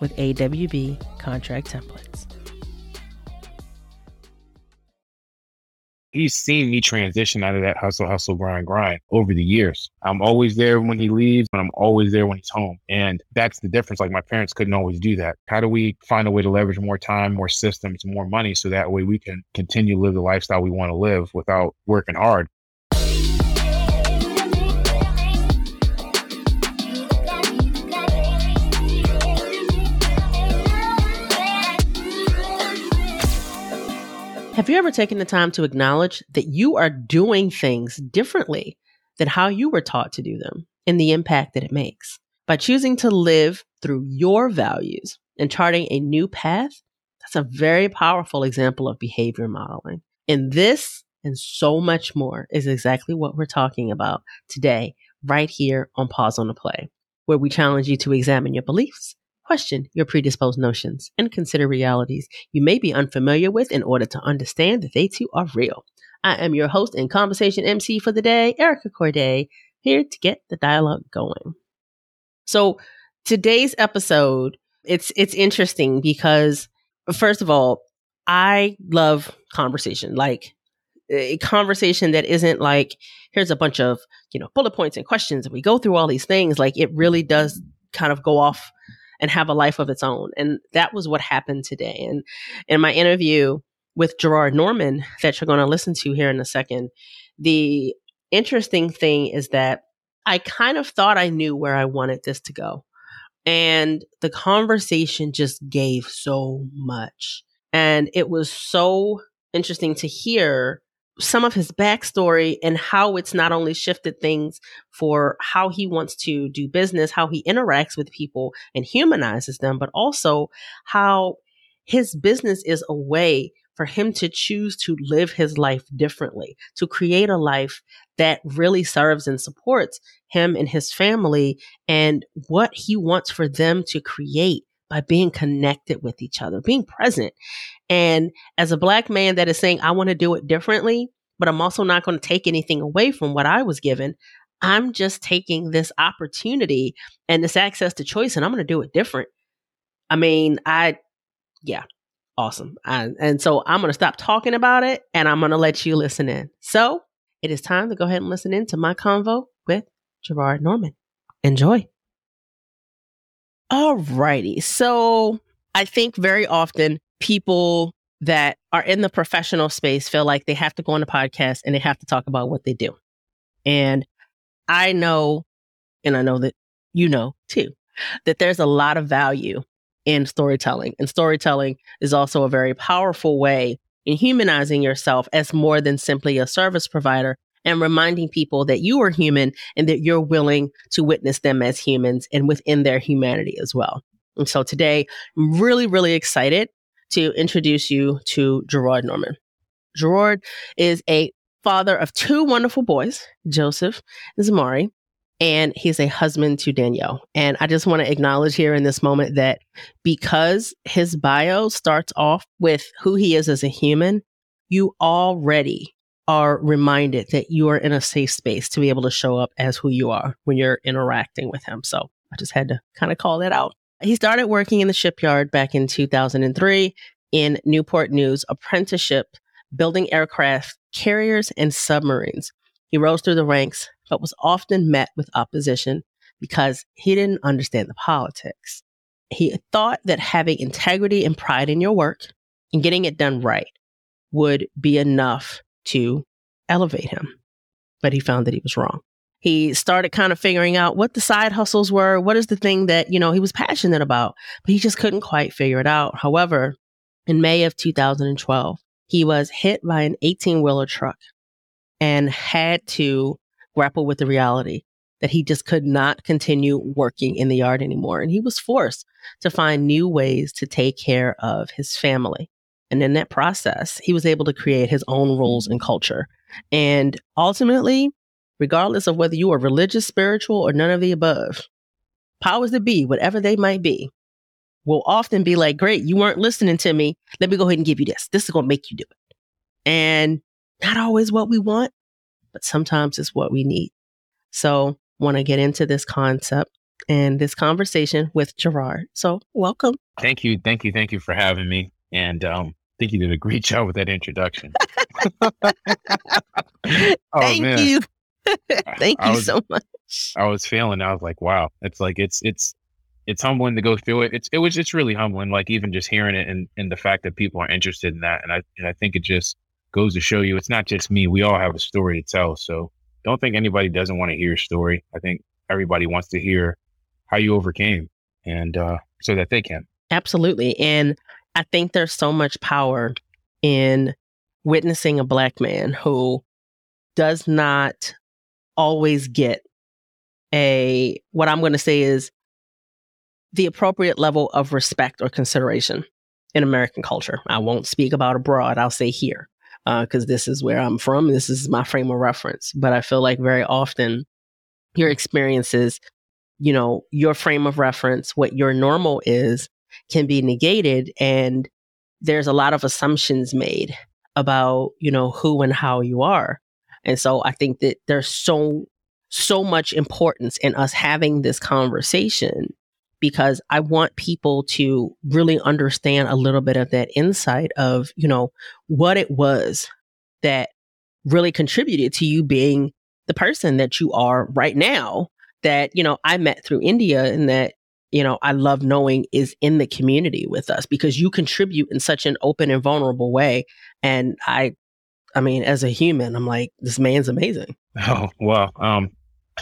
with AWB contract templates. he's seen me transition out of that hustle, hustle, grind, grind over the years. I'm always there when he leaves, and I'm always there when he's home. And that's the difference. Like my parents couldn't always do that. How do we find a way to leverage more time, more systems, more money so that way we can continue to live the lifestyle we want to live without working hard? Have you ever taken the time to acknowledge that you are doing things differently than how you were taught to do them and the impact that it makes? By choosing to live through your values and charting a new path, that's a very powerful example of behavior modeling. And this and so much more is exactly what we're talking about today, right here on Pause on the Play, where we challenge you to examine your beliefs Question your predisposed notions and consider realities you may be unfamiliar with in order to understand that they too are real. I am your host and conversation MC for the day, Erica Courdae, here to get the dialogue going. So today's episode, it's it's interesting because first of all, I love conversation. Like a conversation that isn't like here's a bunch of you know bullet points and questions and we go through all these things like it really does kind of go off and have a life of its own. And that was what happened today. And in my interview with Jeraud Norman, that you're going to listen to here in a second, the interesting thing is that I kind of thought I knew where I wanted this to go. And the conversation just gave so much. And it was so interesting to hear some of his backstory and how it's not only shifted things for how he wants to do business, how he interacts with people and humanizes them, but also how his business is a way for him to choose to live his life differently, to create a life that really serves and supports him and his family and what he wants for them to create by being connected with each other, being present. And as a black man that is saying, I want to do it differently, but I'm also not going to take anything away from what I was given. I'm just taking this opportunity and this access to choice and I'm going to do it different. I mean, I, yeah, awesome. I, and so I'm going to stop talking about it and I'm going to let you listen in. So it is time to go ahead and listen in to my convo with Jeraud Norman. Enjoy. All righty. So I think very often people that are in the professional space feel like they have to go on a podcast and they have to talk about what they do. And I know, and I know that you know too, that there's a lot of value in storytelling. And storytelling is also a very powerful way in humanizing yourself as more than simply a service provider and reminding people that you are human and that you're willing to witness them as humans and within their humanity as well. And so today, I'm really, really excited to introduce you to Jeraud Norman. Jeraud is a father of two wonderful boys, Joseph and Zamari, and he's a husband to Danielle. And I just want to acknowledge here in this moment that because his bio starts off with who he is as a human, you already are reminded that you are in a safe space to be able to show up as who you are when you're interacting with him. So I just had to kind of call that out. He started working in the shipyard back in 2003 in Newport News apprenticeship, building aircraft carriers and submarines. He rose through the ranks, but was often met with opposition because he didn't understand the politics. He thought that having integrity and pride in your work and getting it done right would be enough to elevate him. But he found that he was wrong. He started kind of figuring out what the side hustles were, what is the thing that, you know, he was passionate about, but he just couldn't quite figure it out. However, in May of 2012, he was hit by an 18 wheeler truck and had to grapple with the reality that he just could not continue working in the yard anymore. And he was forced to find new ways to take care of his family. And in that process, he was able to create his own rules and culture. And ultimately, regardless of whether you are religious, spiritual, or none of the above, powers that be, whatever they might be, will often be like, Great, you weren't listening to me. Let me go ahead and give you this. This is going to make you do it. And not always what we want, but sometimes it's what we need. So, want to get into this concept and this conversation with Jeraud. So, welcome. Thank you. Thank you. Thank you for having me. And um, I think you did a great job with that introduction. oh, Thank man. you. Thank you was, so much. I was feeling, I was like, wow, it's like, it's, it's, it's humbling to go through it. It's, it was just really humbling, like even just hearing it and, and the fact that people are interested in that. And I, and I think it just goes to show you, it's not just me. We all have a story to tell. So don't think anybody doesn't want to hear a story. I think everybody wants to hear how you overcame and, uh, so that they can. Absolutely. And I think there's so much power in witnessing a black man who does not always get a what I'm going to say is the appropriate level of respect or consideration in American culture. I won't speak about abroad. I'll say here because uh, this is where I'm from. This is my frame of reference. But I feel like very often your experiences, you know, your frame of reference, what your normal is, can be negated and there's a lot of assumptions made about you know who and how you are. And so i think that there's so so much importance in us having this conversation because i want people to really understand a little bit of that insight of you know what it was that really contributed to you being the person that you are right now that you know i met through india and that you know, I love knowing is in the community with us because you contribute in such an open and vulnerable way. And I, I mean, as a human, I'm like, this man's amazing. Oh, well, um,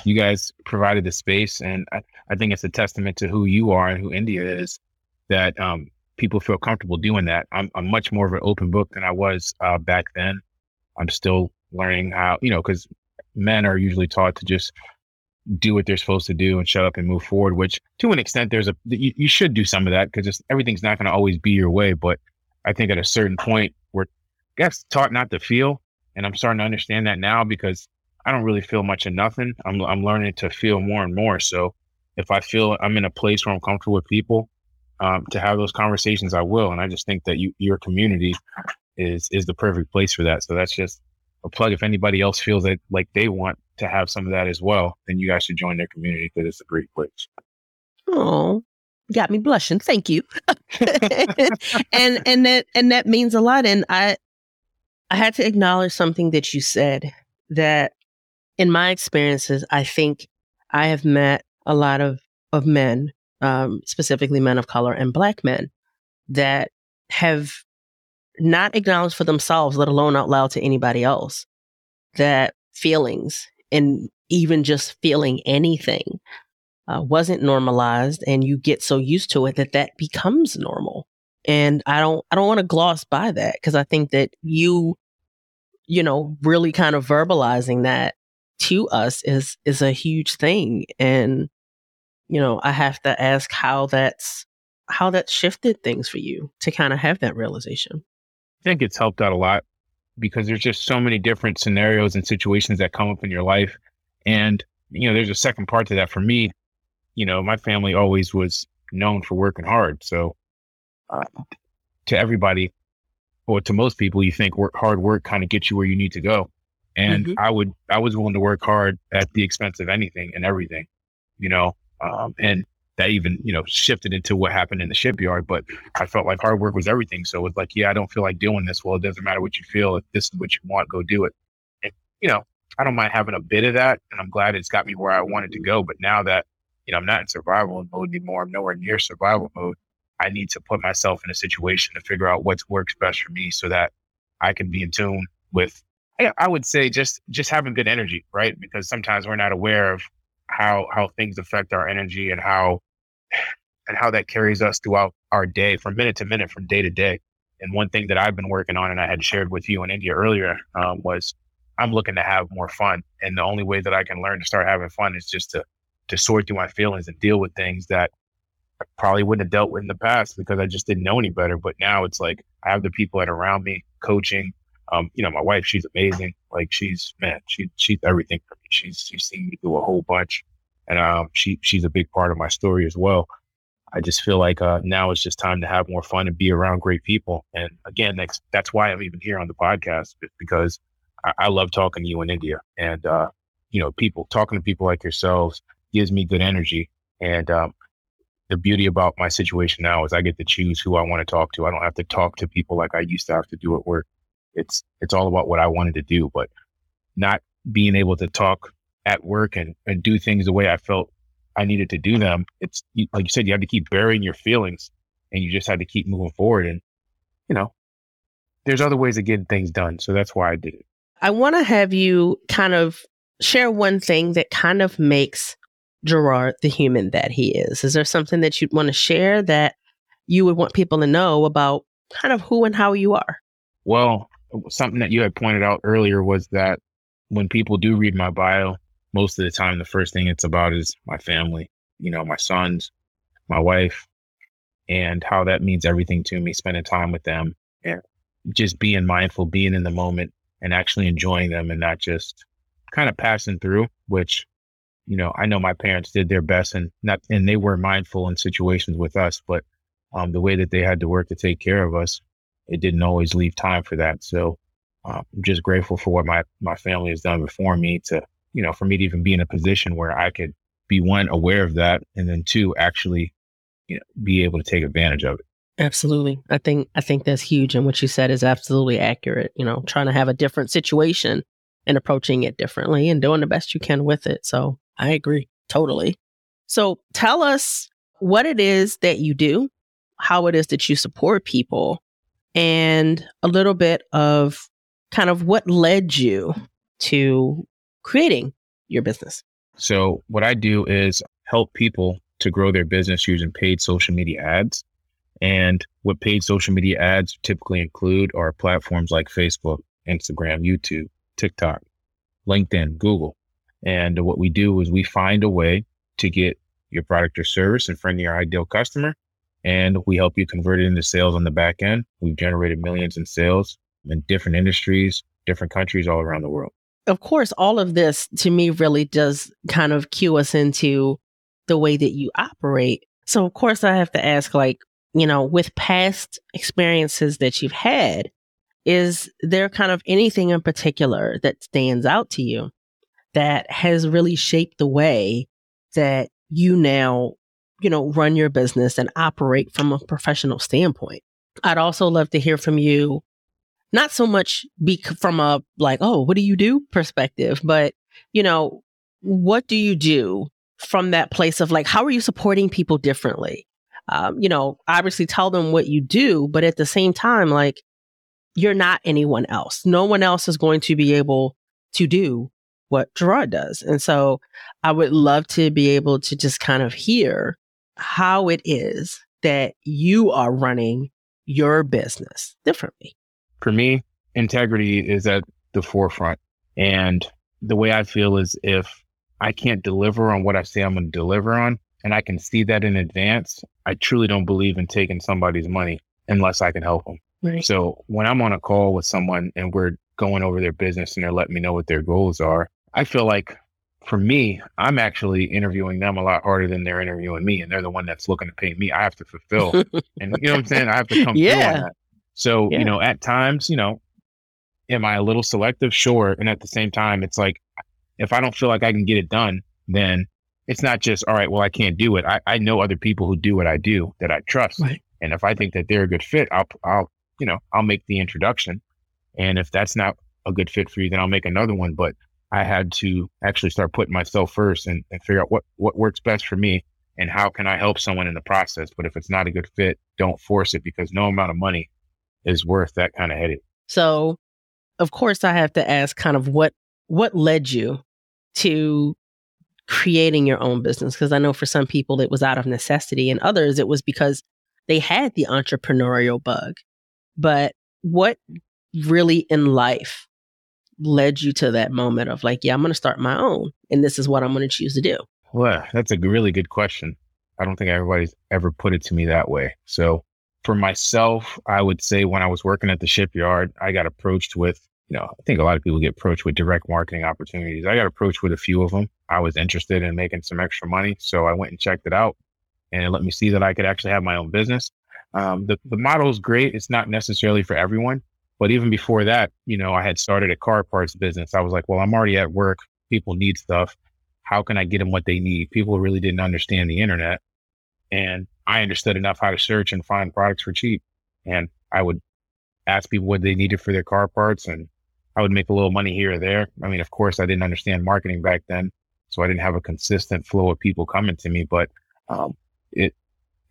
you guys provided the space and I, I think it's a testament to who you are and who India is that, um, people feel comfortable doing that. I'm, I'm much more of an open book than I was, uh, back then. I'm still learning how, you know, cause men are usually taught to just do what they're supposed to do and shut up and move forward, which to an extent, there's a, you, you should do some of that because just everything's not going to always be your way. But I think at a certain point, we're, guess, taught not to feel. And I'm starting to understand that now because I don't really feel much of nothing. I'm, I'm learning to feel more and more. So if I feel I'm in a place where I'm comfortable with people, um, to have those conversations, I will. And I just think that you, your community is, is the perfect place for that. So that's just a plug. If anybody else feels that like they want to have some of that as well, then you guys should join their community because it's a great place. Oh, got me blushing. Thank you. and and that and that means a lot. And I I had to acknowledge something that you said that in my experiences, I think I have met a lot of of men, um, specifically men of color and black men, that have not acknowledged for themselves, let alone out loud to anybody else, that feelings and even just feeling anything uh, wasn't normalized and you get so used to it that that becomes normal. And i don't i don't want to gloss by that because i think that you you know really kind of verbalizing that to us is is a huge thing. And you know i have to ask how that's how that shifted things for you to kind of have that realization think it's helped out a lot because there's just so many different scenarios and situations that come up in your life. And, you know, there's a second part to that for me. You know, my family always was known for working hard. So, uh, to everybody, or to most people, you think work, hard work kind of gets you where you need to go. And mm-hmm. I would, I was willing to work hard at the expense of anything and everything, you know, um, and that even, you know, shifted into what happened in the shipyard. But I felt like hard work was everything. So it's like, yeah, I don't feel like doing this. Well, it doesn't matter what you feel. If this is what you want, go do it. And, you know, I don't mind having a bit of that. And I'm glad it's got me where I wanted to go. But now that, you know, I'm not in survival mode anymore, I'm nowhere near survival mode. I need to put myself in a situation to figure out what works best for me so that I can be in tune with I would say just just having good energy, right? Because sometimes we're not aware of how how things affect our energy and how and how that carries us throughout our day from minute to minute, from day to day. And one thing that I've been working on and I had shared with you in India earlier um, was I'm looking to have more fun. And the only way that I can learn to start having fun is just to to sort through my feelings and deal with things that I probably wouldn't have dealt with in the past because I just didn't know any better. But now it's like I have the people that are around me coaching. Um, you know, my wife, she's amazing. Like she's man, she she's everything for me. She's she's seen me do a whole bunch. And um she she's a big part of my story as well. I just feel like uh, now it's just time to have more fun and be around great people. And again, that's that's why I'm even here on the podcast because I, I love talking to you in India, and uh, you know, people talking to people like yourselves gives me good energy. And um, the beauty about my situation now is I get to choose who I want to talk to. I don't have to talk to people like I used to have to do at work. It's it's all about what I wanted to do, but not being able to talk at work and, and do things the way I felt I needed to do them. It's like you said, you have to keep burying your feelings and you just had to keep moving forward. And, you know, there's other ways of getting things done. So that's why I did it. I want to have you kind of share one thing that kind of makes Jeraud the human that he is. Is there something that you'd want to share that you would want people to know about kind of who and how you are? Well, something that you had pointed out earlier was that when people do read my bio, most of the time, the first thing it's about is my family, you know, my sons, my wife, and how that means everything to me, spending time with them and just being mindful, being in the moment and actually enjoying them and not just kind of passing through, which, you know, I know my parents did their best and not, and they were mindful in situations with us, but um, the way that they had to work to take care of us, it didn't always leave time for that. So uh, I'm just grateful for what my, my family has done before me to you know, for me to even be in a position where I could be one aware of that, and then two actually, you know, be able to take advantage of it. Absolutely. I think I think that's huge and what you said is absolutely accurate, you know, trying to have a different situation and approaching it differently and doing the best you can with it. So, I agree totally. So, tell us what it is that you do, how it is that you support people, and a little bit of kind of what led you to creating your business? So, what I do is help people to grow their business using paid social media ads. And what paid social media ads typically include are platforms like Facebook, Instagram, YouTube, TikTok, LinkedIn, Google. And what we do is we find a way to get your product or service in front of your ideal customer. And we help you convert it into sales on the back end. We've generated millions in sales in different industries, different countries all around the world of course, all of this to me really does kind of cue us into the way that you operate. So, of course, I have to ask, like, you know, with past experiences that you've had, is there kind of anything in particular that stands out to you that has really shaped the way that you now, you know, run your business and operate from a professional standpoint? I'd also love to hear from you not so much be from a like, oh, what do you do perspective, but you know, what do you do from that place of like, how are you supporting people differently? Um, you know, obviously tell them what you do, but at the same time, like, you're not anyone else. No one else is going to be able to do what Jeraud does. And so I would love to be able to just kind of hear how it is that you are running your business differently for me, integrity is at the forefront. And the way I feel is if I can't deliver on what I say I'm going to deliver on, and I can see that in advance, I truly don't believe in taking somebody's money unless I can help them. Right. So when I'm on a call with someone and we're going over their business and they're letting me know what their goals are, I feel like for me, I'm actually interviewing them a lot harder than they're interviewing me, and they're the one that's looking to pay me. I have to fulfill, and you know what I'm saying. I have to come yeah. through on that. So, yeah. you know, at times, you know, am I a little selective? Sure. And at the same time, it's like, if I don't feel like I can get it done, then it's not just, all right, well, I can't do it. I, I know other people who do what I do that I trust. Right. And if I think that they're a good fit, I'll, I'll, you know, I'll make the introduction. And if that's not a good fit for you, then I'll make another one. But I had to actually start putting myself first and, and figure out what, what works best for me and how can I help someone in the process? But if it's not a good fit, don't force it because no amount of money is worth that kind of headache. So, of course, I have to ask kind of what what led you to creating your own business because I know for some people it was out of necessity and others it was because they had the entrepreneurial bug. But what really in life led you to that moment of like, yeah, I'm going to start my own and this is what I'm going to choose to do? Well, that's a really good question. I don't think everybody's ever put it to me that way. So for myself, I would say when I was working at the shipyard, I got approached with, you know, I think a lot of people get approached with direct marketing opportunities. I got approached with a few of them. I was interested in making some extra money. So I went and checked it out and it let me see that I could actually have my own business. Um, the, the model is great. It's not necessarily for everyone. But even before that, you know, I had started a car parts business. I was like, well, I'm already at work. People need stuff. How can I get them what they need? People really didn't understand the internet. And I understood enough how to search and find products for cheap. And I would ask people what they needed for their car parts and I would make a little money here or there. I mean, of course, I didn't understand marketing back then. So I didn't have a consistent flow of people coming to me, but um, it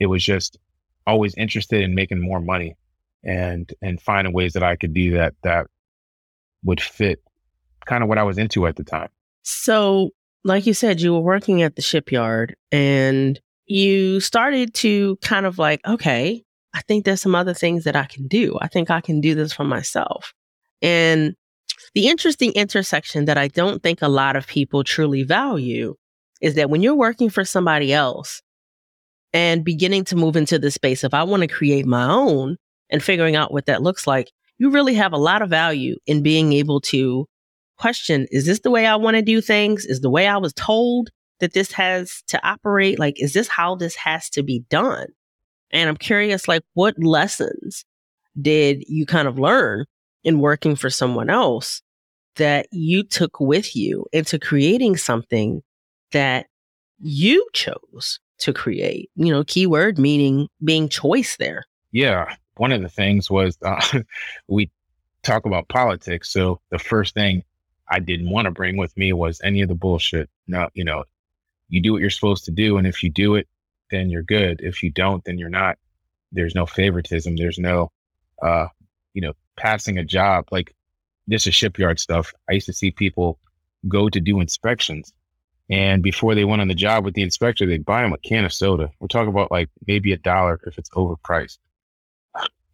it was just always interested in making more money and and finding ways that I could do that that would fit kind of what I was into at the time. So, like you said, you were working at the shipyard and you started to kind of like, okay, I think there's some other things that I can do. I think I can do this for myself. And the interesting intersection that I don't think a lot of people truly value is that when you're working for somebody else and beginning to move into the space of I want to create my own, and figuring out what that looks like, you really have a lot of value in being able to question is this the way I want to do things? Is the way I was told that this has to operate? Like, is this how this has to be done? And I'm curious, like, what lessons did you kind of learn in working for someone else that you took with you into creating something that you chose to create? You know, keyword meaning being choice there. Yeah one of the things was uh, we talk about politics. So the first thing I didn't want to bring with me was any of the bullshit. No, you know, you do what you're supposed to do. And if you do it, then you're good. If you don't, then you're not. There's no favoritism. There's no, uh, you know, passing a job. Like this is shipyard stuff. I used to see people go to do inspections. And before they went on the job with the inspector, they'd buy them a can of soda. We're talking about like maybe a dollar if it's overpriced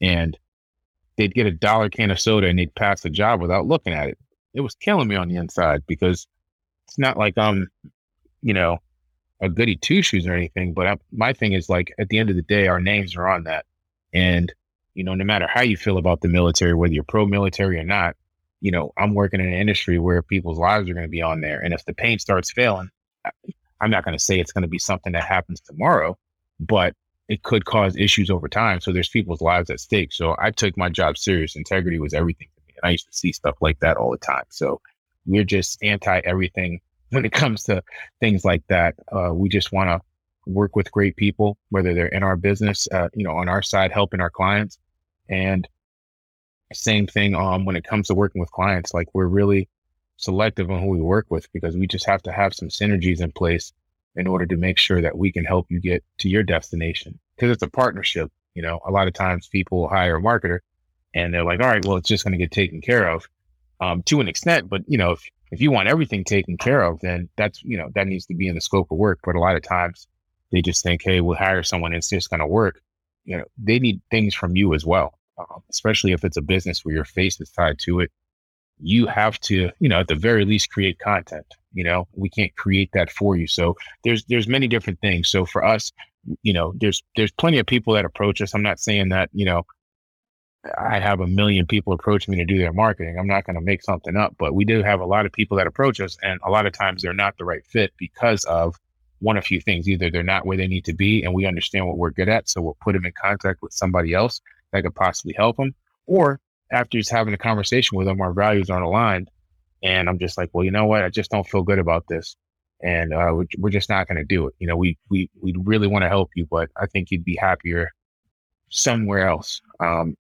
and they'd get a dollar can of soda and they'd pass the job without looking at it. It was killing me on the inside because it's not like I'm, you know, a goody two shoes or anything. But I'm, my thing is like at the end of the day, our names are on that, and you know, no matter how you feel about the military, whether you're pro military or not, you know, I'm working in an industry where people's lives are going to be on there, and if the paint starts failing, I'm not going to say it's going to be something that happens tomorrow, but it could cause issues over time. So there's people's lives at stake. So I took my job serious. Integrity was everything to me. And I used to see stuff like that all the time. So we're just anti everything when it comes to things like that. Uh, we just want to work with great people, whether they're in our business, uh, you know, on our side, helping our clients. And same thing um, when it comes to working with clients. Like we're really selective on who we work with because we just have to have some synergies in place in order to make sure that we can help you get to your destination. Because it's a partnership. You know, a lot of times people hire a marketer and they're like, all right, well, it's just going to get taken care of um, to an extent. But, you know, if, if you want everything taken care of, then that's, you know, that needs to be in the scope of work. But a lot of times they just think, hey, we'll hire someone and it's just going to work. You know, they need things from you as well, um, especially if it's a business where your face is tied to it you have to, you know, at the very least create content. You know, we can't create that for you. So there's there's many different things. So for us, you know, there's there's plenty of people that approach us. I'm not saying that, you know, I have a million people approach me to do their marketing. I'm not going to make something up, but we do have a lot of people that approach us, and a lot of times they're not the right fit because of one of few things. Either they're not where they need to be, and we understand what we're good at, so we'll put them in contact with somebody else that could possibly help them, or after just having a conversation with them, our values aren't aligned. And I'm just like, well, you know what? I just don't feel good about this. And uh, we're, we're just not going to do it. You know, we, we, we really want to help you, but I think you'd be happier somewhere else. Um,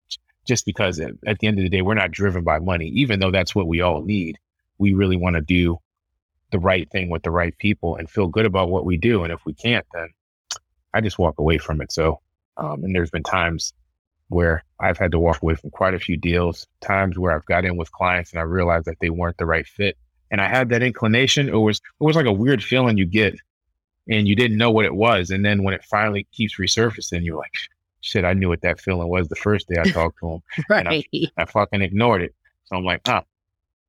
just because at, at the end of the day, we're not driven by money, even though that's what we all need. We really want to do the right thing with the right people and feel good about what we do. And if we can't, then I just walk away from it. So, um, and there's been times where I've had to walk away from quite a few deals, times where I've got in with clients and I realized that they weren't the right fit. And I had that inclination. It was, it was like a weird feeling you get and you didn't know what it was. And then when it finally keeps resurfacing, you're like, shit, I knew what that feeling was the first day I talked to him. right. I, I, fucking ignored it. So I'm like, ah,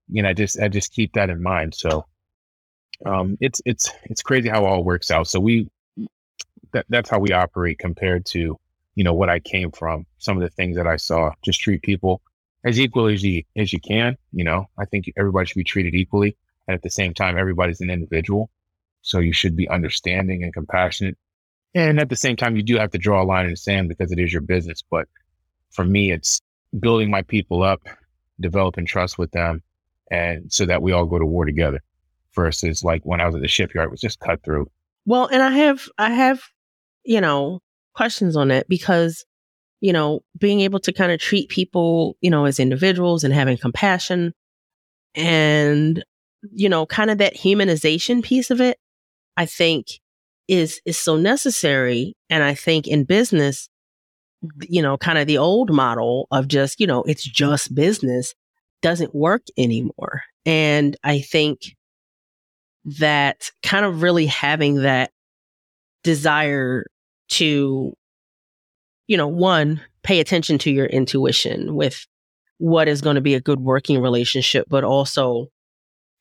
you know, I just, I just keep that in mind. So, um, it's, it's, it's crazy how it all works out. So we, that, that's how we operate compared to, you know, what I came from, some of the things that I saw, just treat people as equally as you, as you can. You know, I think everybody should be treated equally. And at the same time, everybody's an individual. So you should be understanding and compassionate. And at the same time, you do have to draw a line in the sand because it is your business. But for me, it's building my people up, developing trust with them, and so that we all go to war together versus like when I was at the shipyard, it was just cut through. Well, and I have, I have, you know, questions on it because, you know, being able to kind of treat people, you know, as individuals and having compassion and, you know, kind of that humanization piece of it I think is is so necessary. And I think in business, you know, kind of the old model of just, you know, it's just business doesn't work anymore. And I think that kind of really having that desire to, you know, one, pay attention to your intuition with what is going to be a good working relationship, but also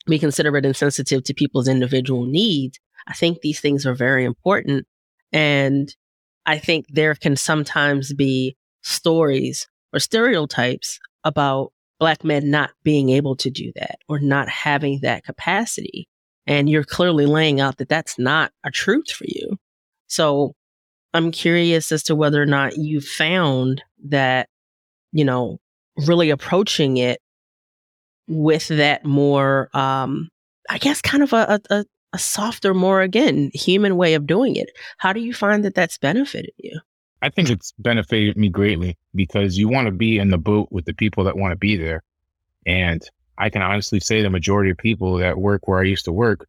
be considerate and sensitive to people's individual needs I think these things are very important. And I think there can sometimes be stories or stereotypes about Black men not being able to do that or not having that capacity. And you're clearly laying out that that's not a truth for you. So I'm curious as to whether or not you found that, you know, really approaching it with that more, um, I guess, kind of a, a, a softer, more again, human way of doing it. How do you find that that's benefited you? I think it's benefited me greatly because you want to be in the boat with the people that want to be there. And I can honestly say the majority of people that work where I used to work,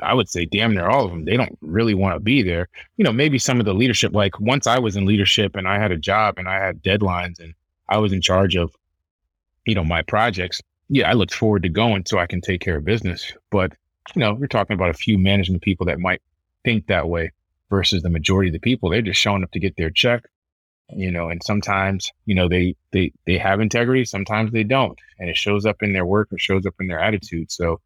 I would say damn near all of them, they don't really want to be there. You know, maybe some of the leadership, like once I was in leadership and I had a job and I had deadlines and I was in charge of, you know, my projects. Yeah, I looked forward to going so I can take care of business. But you know, we're talking about a few management people that might think that way versus the majority of the people. They're just showing up to get their check, you know, and sometimes, you know, they, they, they have integrity. Sometimes they don't. And it shows up in their work or shows up in their attitude. So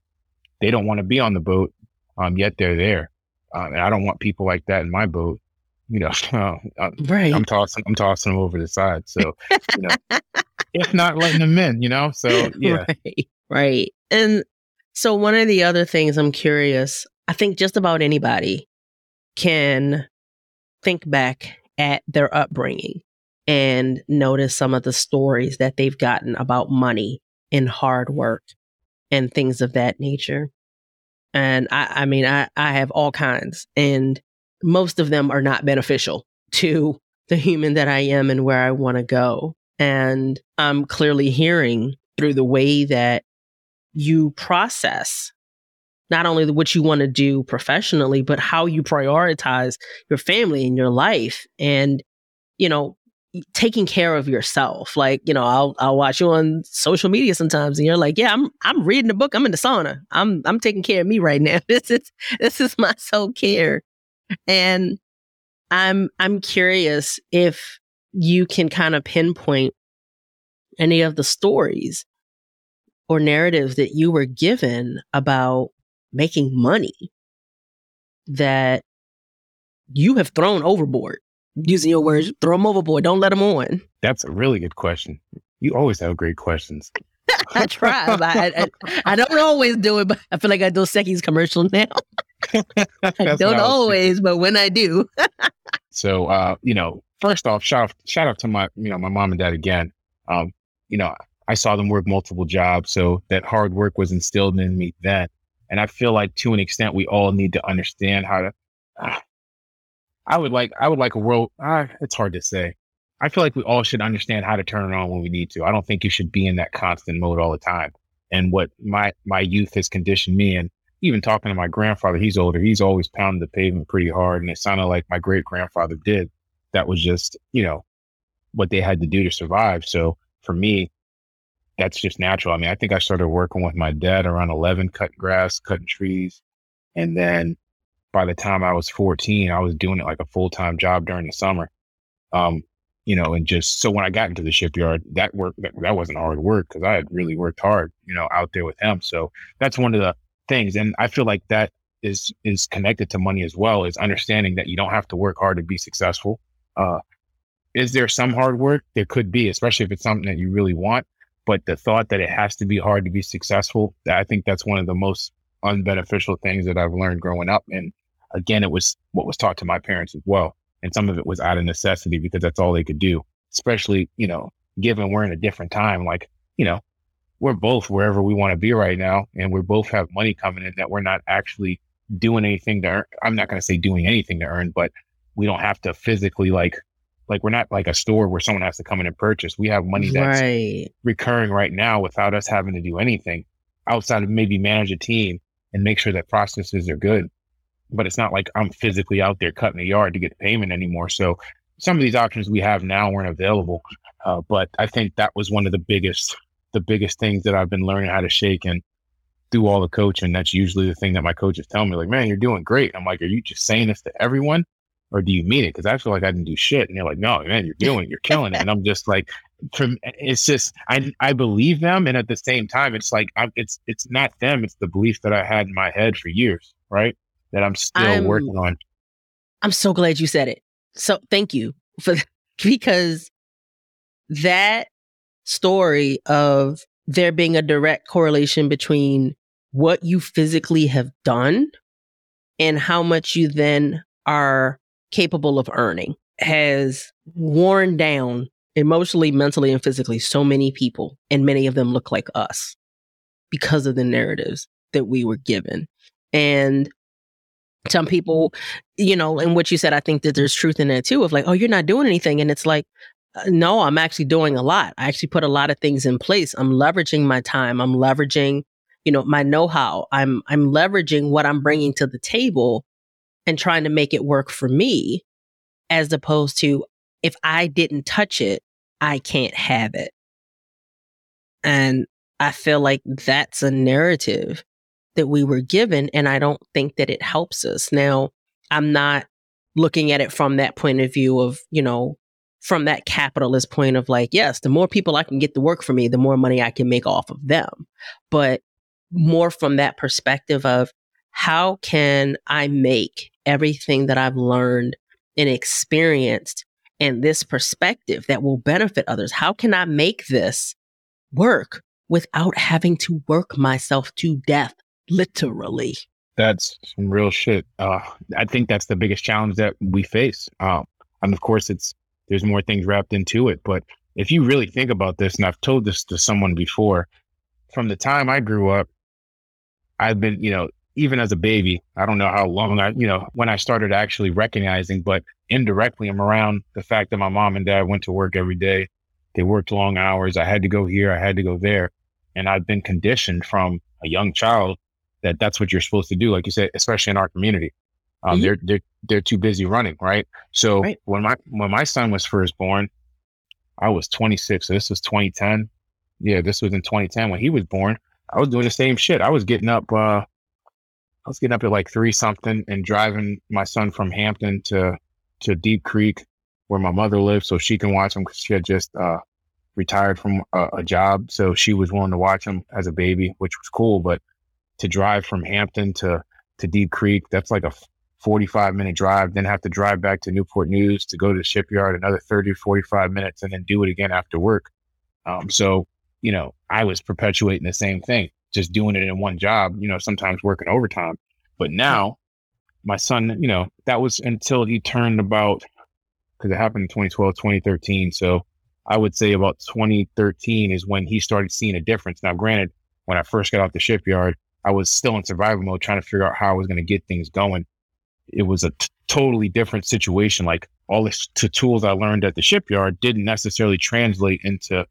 they don't want to be on the boat. Um, yet they're there. Um, and I don't want people like that in my boat. You know, uh, right. I'm tossing, I'm tossing them over the side. So, you know, if not letting them in, you know? So yeah. Right. Right. And so, one of the other things I'm curious, I think just about anybody can think back at their upbringing and notice some of the stories that they've gotten about money and hard work and things of that nature. And I, I mean, I, I have all kinds, and most of them are not beneficial to the human that I am and where I want to go. And I'm clearly hearing through the way that you process not only what you want to do professionally, but how you prioritize your family and your life and, you know, taking care of yourself. Like, you know, I'll I'll watch you on social media sometimes and you're like, yeah, I'm I'm reading a book. I'm in the sauna. I'm I'm taking care of me right now. This is this is my self care. And I'm I'm curious if you can kind of pinpoint any of the stories or narratives that you were given about making money that you have thrown overboard. Using your words, throw them overboard. Don't let them on. That's a really good question. You always have great questions. I try. I, I, I, don't always do it, but I feel like I Dos Equis commercial now. I don't always, but when I do. so, uh, you know, first off, shout out, shout out to my, you know, my mom and dad again. Um, you know, I saw them work multiple jobs. So that hard work was instilled in me then. And I feel like to an extent, we all need to understand how to, uh, I would like, I would like a world, uh, it's hard to say. I feel like we all should understand how to turn it on when we need to. I don't think you should be in that constant mode all the time. And what my, my youth has conditioned me and, even talking to my grandfather, he's older, he's always pounding the pavement pretty hard. And it sounded like my great grandfather did. That was just, you know, what they had to do to survive. So for me, that's just natural. I mean, I think I started working with my dad around 11, cutting grass, cutting trees. And then by the time I was 14, I was doing it like a full time job during the summer. Um, you know, and just so when I got into the shipyard, that work that, that wasn't hard work because I had really worked hard, you know, out there with him. So that's one of the things, and I feel like that is is connected to money as well. Is understanding that you don't have to work hard to be successful. Uh, is there some hard work? There could be, especially if it's something that you really want. But the thought that it has to be hard to be successful, I think that's one of the most unbeneficial things that I've learned growing up. And again, it was what was taught to my parents as well. And some of it was out of necessity because that's all they could do, especially, you know, given we're in a different time. Like, you know, we're both wherever we want to be right now. And we both have money coming in that we're not actually doing anything to earn. I'm not going to say doing anything to earn, but we don't have to physically like, like we're not like a store where someone has to come in and purchase. We have money that's right. recurring right now without us having to do anything outside of maybe manage a team and make sure that processes are good but it's not like I'm physically out there cutting the yard to get payment anymore. So some of these options we have now weren't available. Uh, but I think that was one of the biggest, the biggest things that I've been learning how to shake and do all the coaching. That's usually the thing that my coaches tell me, like, man, you're doing great. I'm like, are you just saying this to everyone or do you mean it? Cause I feel like I didn't do shit. And they're like, no, man, you're doing, you're killing it. And I'm just like, it's just, I, I believe them. And at the same time, it's like, I'm, it's, it's not them. It's the belief that I had in my head for years. Right that I'm still I'm, working on. I'm so glad you said it. So thank you for because that story of there being a direct correlation between what you physically have done and how much you then are capable of earning has worn down emotionally, mentally, and physically so many people. And many of them look like us because of the narratives that we were given. And some people, you know, and what you said, I think that there's truth in that too of like, oh, you're not doing anything. And it's like, uh, no, I'm actually doing a lot. I actually put a lot of things in place. I'm leveraging my time. I'm leveraging, you know, my know-how. I'm I'm leveraging what I'm bringing to the table and trying to make it work for me as opposed to if I didn't touch it, I can't have it. And I feel like that's a narrative that we were given. And I don't think that it helps us. Now, I'm not looking at it from that point of view of, you know, from that capitalist point of like, yes, the more people I can get to work for me, the more money I can make off of them. But more from that perspective of how can I make everything that I've learned and experienced and this perspective that will benefit others? How can I make this work without having to work myself to death literally. That's some real shit. Uh, I think that's the biggest challenge that we face. Um, and of course, it's there's more things wrapped into it. But if you really think about this, and I've told this to someone before, from the time I grew up, I've been, you know, even as a baby, I don't know how long I, you know, when I started actually recognizing, but indirectly, I'm around the fact that my mom and dad went to work every day. They worked long hours. I had to go here. I had to go there. And I've been conditioned from a young child that that's what you're supposed to do. Like you said, especially in our community, um, mm-hmm. they're they're they're too busy running, right? So right. when my when my son was first born, I was 26. So this was 2010. Yeah, this was in 2010 when he was born. I was doing the same shit. I was getting up. uh I was getting up at like three something and driving my son from Hampton to to Deep Creek, where my mother lives, so she can watch him because she had just uh, retired from a, a, job, so she was willing to watch him as a baby, which was cool. But to drive from Hampton to to Deep Creek. That's like a 45 minute drive, then have to drive back to Newport News to go to the shipyard another 30 45 minutes and then do it again after work. Um, so, you know, I was perpetuating the same thing, just doing it in one job, you know, sometimes working overtime. But now my son, you know, that was until he turned about, because it happened in 2012, 2013. So I would say about 2013 is when he started seeing a difference. Now, granted, when I first got off the shipyard, I was still in survival mode, trying to figure out how I was going to get things going. It was a t- totally different situation. Like all the t- tools I learned at the shipyard didn't necessarily translate into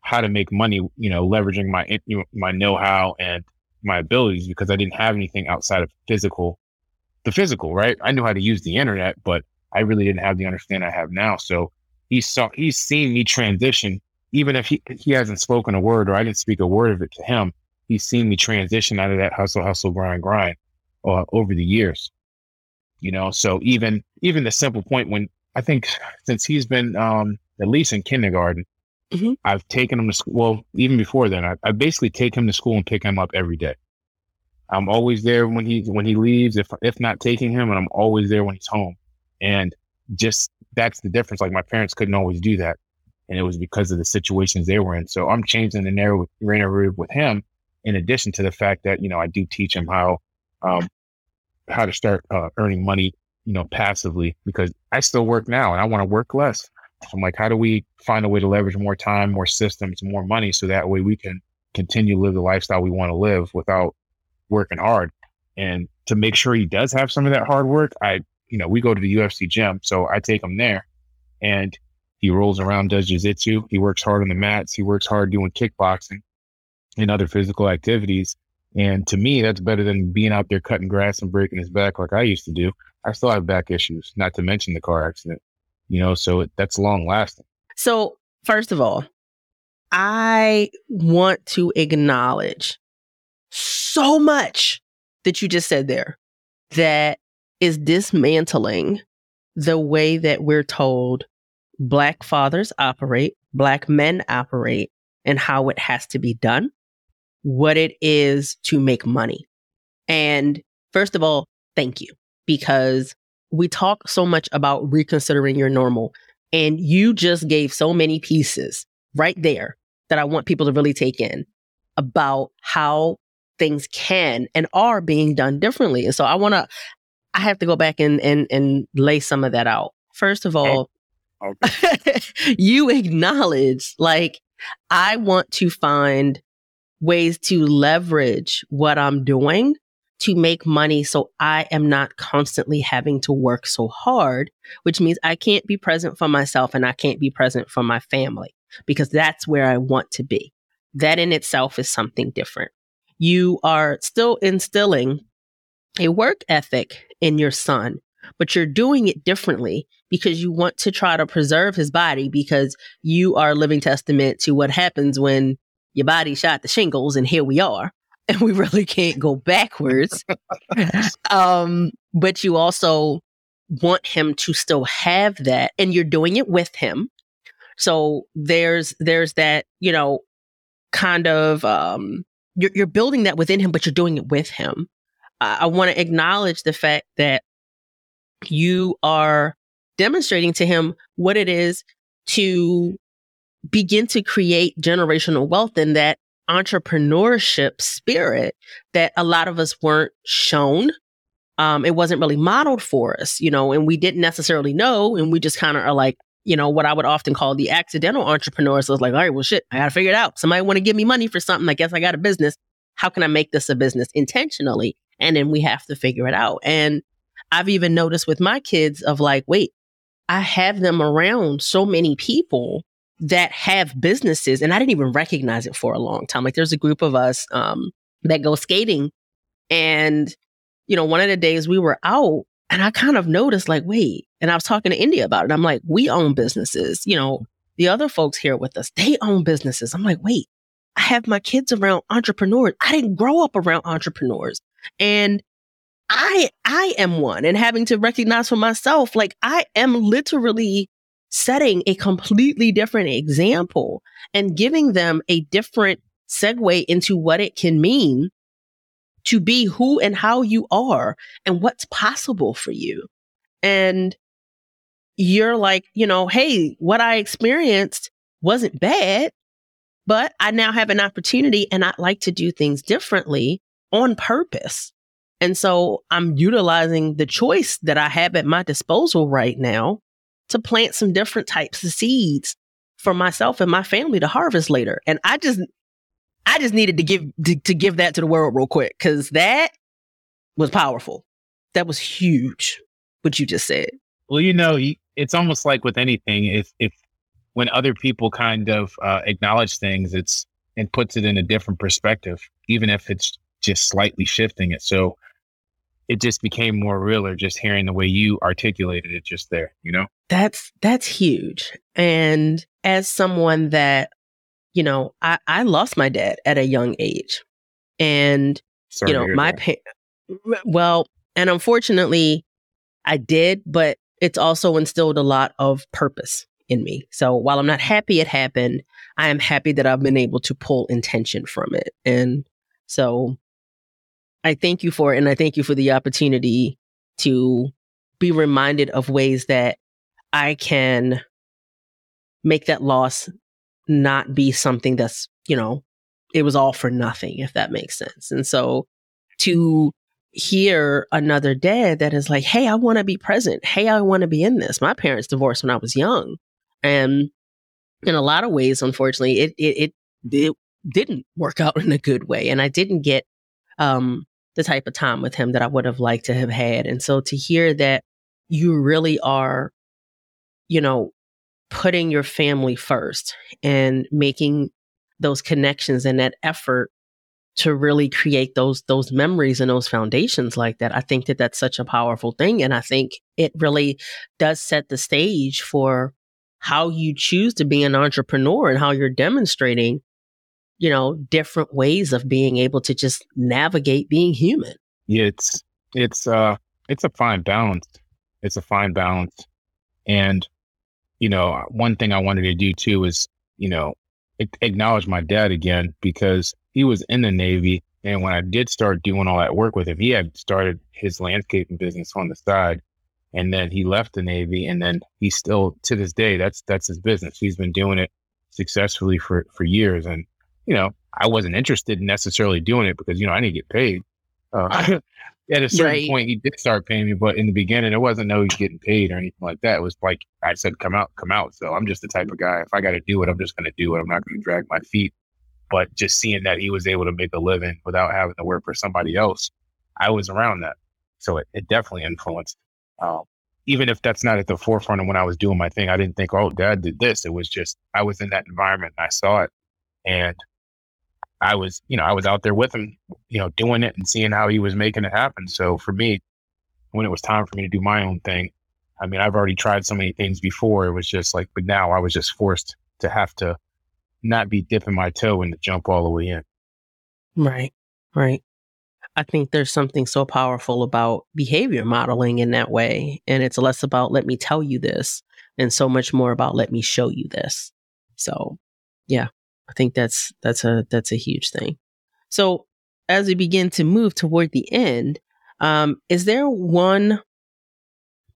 how to make money. You know, leveraging my my know how and my abilities because I didn't have anything outside of physical, the physical, right? I knew how to use the internet, but I really didn't have the understanding I have now. So he saw, he's seen me transition, even if he, he hasn't spoken a word or I didn't speak a word of it to him. He's seen me transition out of that hustle, hustle, grind, grind uh, over the years. You know, so even even the simple point when I think since he's been um, at least in kindergarten, mm-hmm. I've taken him to school. Well, even before then, I, I basically take him to school and pick him up every day. I'm always there when he when he leaves, if if not taking him, and I'm always there when he's home. And just that's the difference. Like my parents couldn't always do that, and it was because of the situations they were in. So I'm changing the narrative with, with him. In addition to the fact that you know I do teach him how um, how to start uh, earning money, you know, passively because I still work now and I want to work less. I'm like, how do we find a way to leverage more time, more systems, more money, so that way we can continue to live the lifestyle we want to live without working hard. And to make sure he does have some of that hard work, I, you know, we go to the UFC gym, so I take him there, and he rolls around, does jiu-jitsu. He works hard on the mats. He works hard doing kickboxing and other physical activities. And to me, that's better than being out there cutting grass and breaking his back like I used to do. I still have back issues, not to mention the car accident, you know, so it, that's long lasting. So, first of all, I want to acknowledge so much that you just said there that is dismantling the way that we're told Black fathers operate, Black men operate, and how it has to be done what it is to make money. And first of all, thank you because we talk so much about reconsidering your normal and you just gave so many pieces right there that I want people to really take in about how things can and are being done differently. And so I want to I have to go back and and and lay some of that out. First of all, oh, okay. you acknowledge like I want to find ways to leverage what I'm doing to make money so I am not constantly having to work so hard, which means I can't be present for myself and I can't be present for my family because that's where I want to be. That in itself is something different. You are still instilling a work ethic in your son, but you're doing it differently because you want to try to preserve his body because you are living testament to what happens when your body shot the shingles and here we are. And we really can't go backwards. Um but you also want him to still have that and you're doing it with him. So there's there's that you know kind of um you're, you're building that within him but you're doing it with him. I, I want to acknowledge the fact that you are demonstrating to him what it is to begin to create generational wealth in that entrepreneurship spirit that a lot of us weren't shown. Um, it wasn't really modeled for us, you know, and we didn't necessarily know. And we just kind of are like, you know, what I would often call the accidental entrepreneurs. So it's like, all right, well, shit, I got to figure it out. Somebody want to give me money for something. I guess I got a business. How can I make this a business intentionally? And then we have to figure it out. And I've even noticed with my kids of like, wait, I have them around so many people that have businesses and I didn't even recognize it for a long time. Like there's a group of us um, that go skating and you know, one of the days we were out and I kind of noticed like, wait, and I was talking to India about it. I'm like, we own businesses. You know, the other folks here with us, they own businesses. I'm like, wait, I have my kids around entrepreneurs. I didn't grow up around entrepreneurs. And I I am one and having to recognize for myself like I am literally setting a completely different example and giving them a different segue into what it can mean to be who and how you are and what's possible for you. And you're like, you know, hey, what I experienced wasn't bad, but I now have an opportunity and I'd like to do things differently on purpose. And so I'm utilizing the choice that I have at my disposal right now to plant some different types of seeds for myself and my family to harvest later. And I just, I just needed to give to, to give that to the world real quick because that was powerful. That was huge. What you just said. Well, you know, it's almost like with anything, if if when other people kind of uh, acknowledge things, it's and puts it in a different perspective, even if it's just slightly shifting it. So it just became more realer just hearing the way you articulated it just there, you know? That's that's huge. And as someone that, you know, I, I lost my dad at a young age. And Sorry you know, my pa- well, and unfortunately I did, but it's also instilled a lot of purpose in me. So while I'm not happy it happened, I am happy that I've been able to pull intention from it. And so I thank you for it. And I thank you for the opportunity to be reminded of ways that I can make that loss not be something that's, you know, it was all for nothing, if that makes sense. And so to hear another dad that is like, Hey, I want to be present. Hey, I want to be in this. My parents divorced when I was young. And in a lot of ways, unfortunately, it, it, it, it didn't work out in a good way. And I didn't get, um, the type of time with him that I would have liked to have had. And so to hear that you really are, you know, putting your family first and making those connections and that effort to really create those those memories and those foundations like that i think that that's such a powerful thing and i think it really does set the stage for how you choose to be an entrepreneur and how you're demonstrating you know, different ways of being able to just navigate being human. Yeah, it's it's uh it's a fine balance. It's a fine balance. And you know, one thing I wanted to do too is, you know, acknowledge my dad again because he was in the Navy and when I did start doing all that work with him, he had started his landscaping business on the side and then he left the Navy and then he still to this day that's that's his business. He's been doing it successfully for for years and you know, I wasn't interested in necessarily doing it because, you know, I didn't get paid. Uh, at a certain right. point, he did start paying me, but in the beginning, it wasn't no he's getting paid or anything like that. It was like I said, come out, come out. So I'm just the type of guy. If I got to do it, I'm just going to do it. I'm not going to drag my feet. But just seeing that he was able to make a living without having to work for somebody else, I was around that. So it, it definitely influenced. Um, even if that's not at the forefront of when I was doing my thing, I didn't think, oh, dad did this. It was just I was in that environment and I saw it. And I was, you know, I was out there with him, you know, doing it and seeing how he was making it happen. So for me, when it was time for me to do my own thing, I mean, I've already tried so many things before. It was just like, but now I was just forced to have to not be dipping my toe and to jump all the way in. Right. Right. I think there's something so powerful about behavior modeling in that way. And it's less about let me tell you this and so much more about let me show you this. So yeah, I think that's that's a that's a huge thing. So as we begin to move toward the end, um, is there one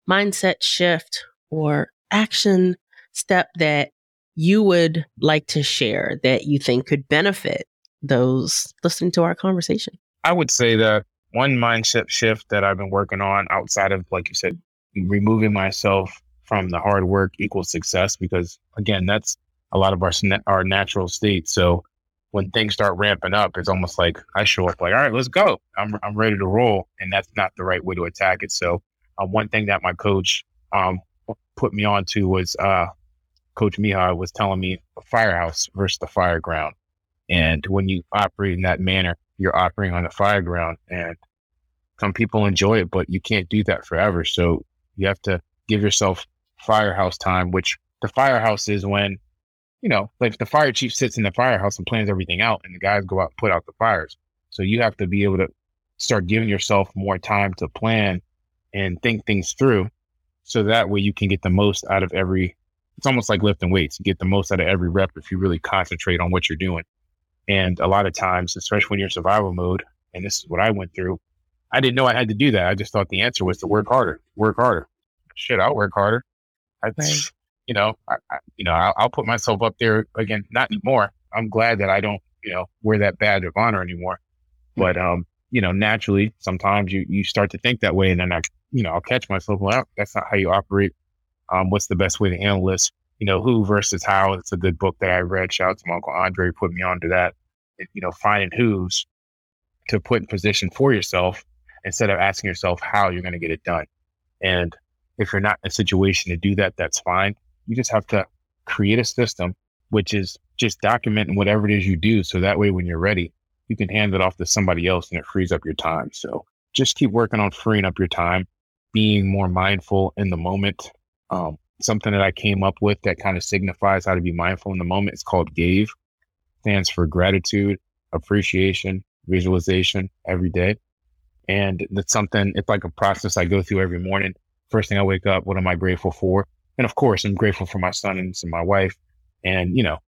mindset shift or action step that you would like to share that you think could benefit those listening to our conversation? I would say that one mindset shift that I've been working on outside of, like you said, removing myself from the hard work equals success, because again, that's a lot of our our natural state. So when things start ramping up, it's almost like I show up like, all right, let's go. I'm I'm ready to roll, and that's not the right way to attack it. So uh, one thing that my coach um, put me on to was uh, Coach Miha was telling me firehouse versus the fire ground, and when you operate in that manner, you're operating on the fire ground, and some people enjoy it, but you can't do that forever. So you have to give yourself firehouse time, which the firehouse is when you know, like the fire chief sits in the firehouse and plans everything out, and the guys go out and put out the fires. So you have to be able to start giving yourself more time to plan and think things through, so that way you can get the most out of every. It's almost like lifting weights. You get the most out of every rep if you really concentrate on what you're doing. And a lot of times, especially when you're in survival mode, and this is what I went through, I didn't know I had to do that. I just thought the answer was to work harder, work harder. Shit, I'll work harder. I, right you know, I, I, you know, I'll, I'll, put myself up there again. Not anymore. I'm glad that I don't, you know, wear that badge of honor anymore. But um, you know, naturally, sometimes you you start to think that way, and then I, you know, I'll catch myself. Well, that's not how you operate. Um, what's the best way to handle this? You know, who versus how. It's a good book that I read. Shout out to my uncle Andre, put me onto that. You know, finding who's to put in position for yourself instead of asking yourself how you're going to get it done. And if you're not in a situation to do that, that's fine. You just have to create a system, which is just documenting whatever it is you do. So that way, when you're ready, you can hand it off to somebody else and it frees up your time. So just keep working on freeing up your time, being more mindful in the moment. Um, something that I came up with that kind of signifies how to be mindful in the moment is called GAVE, stands for gratitude, appreciation, visualization every day. And that's something, it's like a process I go through every morning. First thing I wake up, what am I grateful for? And of course, I'm grateful for my son and my wife. And, you know,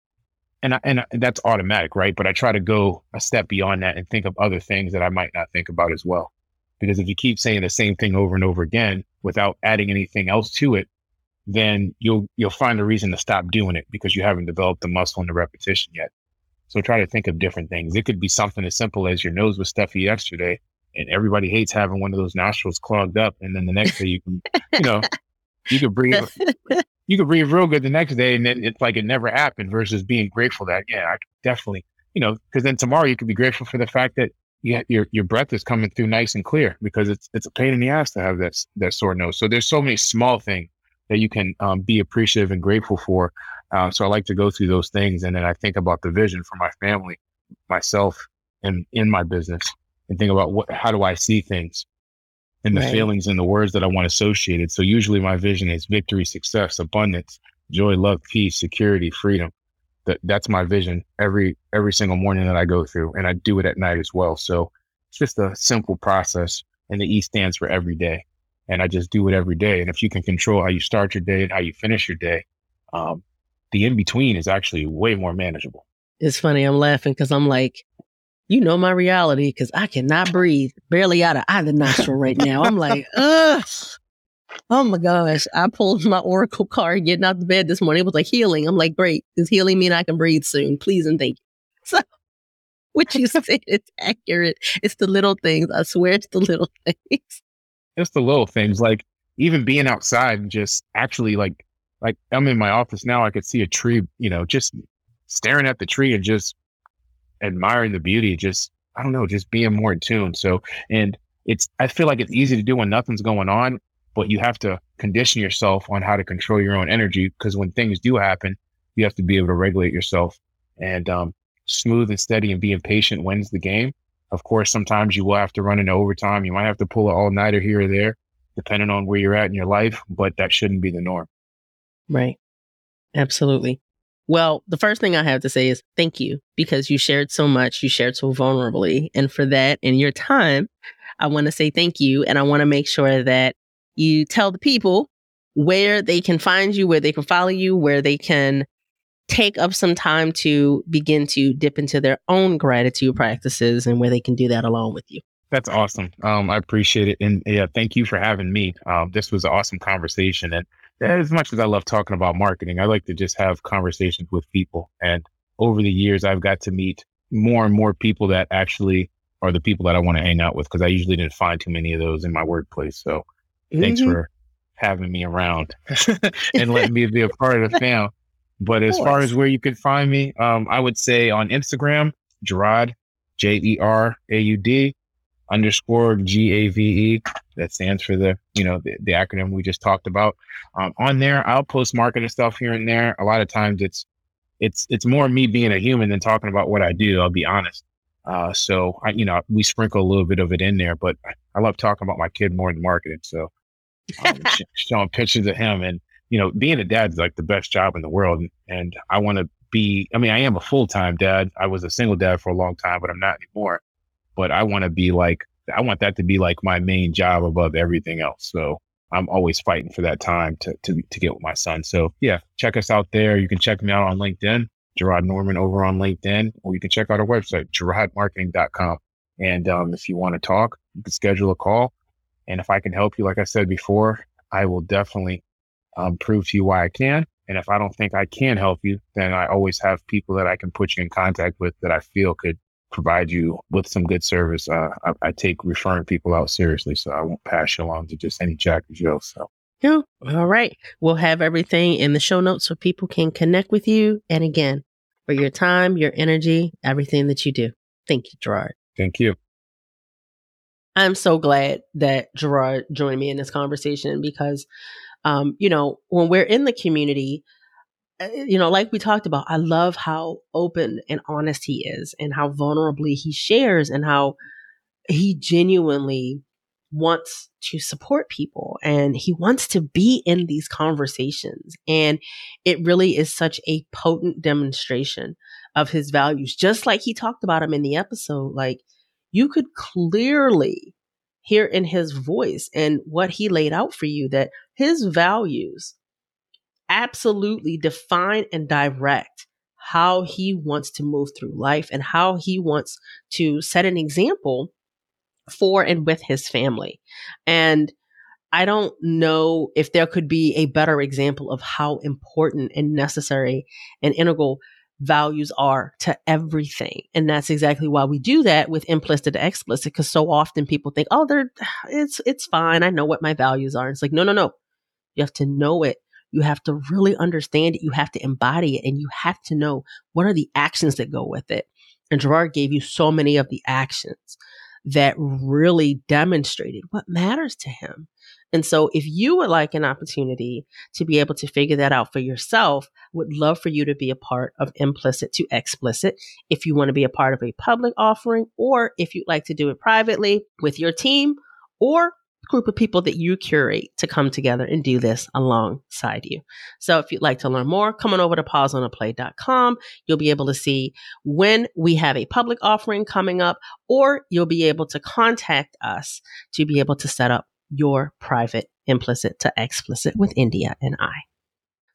and I, and that's automatic, right? But I try to go a step beyond that and think of other things that I might not think about as well. Because if you keep saying the same thing over and over again without adding anything else to it, then you'll you'll find a reason to stop doing it because you haven't developed the muscle and the repetition yet. So try to think of different things. It could be something as simple as your nose was stuffy yesterday, and everybody hates having one of those nostrils clogged up, and then the next day you can, you know, you could breathe, you could breathe real good the next day, and then it's like it never happened. Versus being grateful that yeah, I definitely, you know, because then tomorrow you could be grateful for the fact that yeah, your your breath is coming through nice and clear because it's it's a pain in the ass to have that that sore nose. So there's so many small things that you can um, be appreciative and grateful for. Uh, so I like to go through those things, and then I think about the vision for my family, myself, and in my business, and think about what how do I see things, and the right. feelings and the words that I want associated. So usually my vision is victory, success, abundance, joy, love, peace, security, freedom. That that's my vision every every single morning that I go through, and I do it at night as well. So it's just a simple process, and the E stands for every day and I just do it every day. And if you can control how you start your day and how you finish your day, um, the in between is actually way more manageable. It's funny. I'm laughing because I'm like, you know my reality because I cannot breathe barely out of either nostril right now. I'm like, ugh. Oh my gosh. I pulled my Oracle card getting out of bed this morning. It was like healing. I'm like, great. Does healing mean I can breathe soon? Please and thank you. So what you said is accurate. It's the little things. I swear it's the little things it's the little things like even being outside and just actually like like I'm in my office now, I could see a tree, you know, just staring at the tree and just admiring the beauty, just I don't know, just being more in tune. So and it's I feel like it's easy to do when nothing's going on, but you have to condition yourself on how to control your own energy because when things do happen, you have to be able to regulate yourself. And um, smooth and steady and being patient wins the game. Of course, sometimes you will have to run into overtime. You might have to pull an all nighter here or there, depending on where you're at in your life, but that shouldn't be the norm. Right. Absolutely. Well, the first thing I have to say is thank you because you shared so much. You shared so vulnerably. And for that and your time, I want to say thank you. And I want to make sure that you tell the people where they can find you, where they can follow you, where they can take up some time to begin to dip into their own gratitude practices and where they can do that along with you. That's awesome. Um, I appreciate it. And yeah, thank you for having me. Um, this was an awesome conversation. And as much as I love talking about marketing, I like to just have conversations with people. And over the years, I've got to meet more and more people that actually are the people that I want to hang out with because I usually didn't find too many of those in my workplace. So mm-hmm. thanks for having me around and letting me be a part of the fam. But as far as where you could find me, um, I would say on Instagram, Jeraud, J E R A U D underscore G A V E. That stands for the, you know, the, the acronym we just talked about. Um, on there, I'll post marketing stuff here and there. A lot of times it's, it's, it's more me being a human than talking about what I do. I'll be honest. Uh, so I, you know, we sprinkle a little bit of it in there, but I love talking about my kid more than marketing. So um, showing pictures of him and, you know, being a dad is like the best job in the world. And, and I want to be, I mean, I am a full time dad. I was a single dad for a long time, but I'm not anymore. But I want to be like, I want that to be like my main job above everything else. So I'm always fighting for that time to, to, to get with my son. So yeah, check us out there. You can check me out on LinkedIn, Jeraud Norman over on LinkedIn, or you can check out our website, jeraudmarketing.com. And um, if you want to talk, you can schedule a call. And if I can help you, like I said before, I will definitely um, prove to you why I can. And if I don't think I can help you, then I always have people that I can put you in contact with that I feel could provide you with some good service. Uh, I, I, take referring people out seriously, so I won't pass you along to just any Jack or Jill. So. Yeah. All right. We'll have everything in the show notes so people can connect with you. And again, for your time, your energy, everything that you do. Thank you, Jeraud. Thank you. I'm so glad that Jeraud joined me in this conversation because um, you know, when we're in the community, Uh, you know, like we talked about, I love how open and honest he is and how vulnerably he shares and how he genuinely wants to support people and he wants to be in these conversations. And it really is such a potent demonstration of his values, just like he talked about him in the episode. Like you could clearly hear in his voice and what he laid out for you that his values absolutely define and direct how he wants to move through life and how he wants to set an example for and with his family. And I don't know if there could be a better example of how important and necessary and integral values are to everything. And that's exactly why we do that with implicit to explicit, because so often people think, oh, they're it's it's fine. I know what my values are. it's like, no, no, no. You have to know it. You have to really understand it. You have to embody it and you have to know what are the actions that go with it. And Jeraud gave you so many of the actions that really demonstrated what matters to him. And so if you would like an opportunity to be able to figure that out for yourself, would love for you to be a part of implicit to explicit. If you want to be a part of a public offering or if you'd like to do it privately with your team or group of people that you curate to come together and do this alongside you. So if you'd like to learn more, come on over to pauseontheplay.com. You'll be able to see when we have a public offering coming up, or you'll be able to contact us to be able to set up your private implicit to explicit with India and I.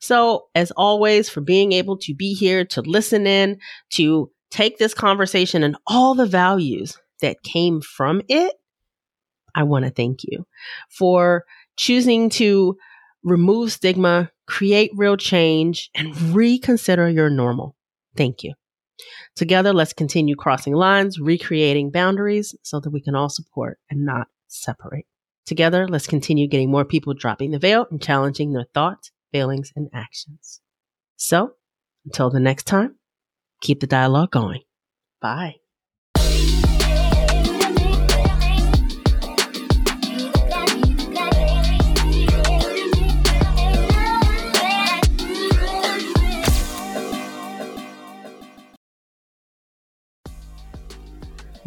So as always, for being able to be here, to listen in, to take this conversation and all the values that came from it, I want to thank you for choosing to remove stigma, create real change, and reconsider your normal. Thank you. Together, let's continue crossing lines, recreating boundaries so that we can all support and not separate. Together, let's continue getting more people dropping the veil and challenging their thoughts, feelings, and actions. So, until the next time, keep the dialogue going. Bye.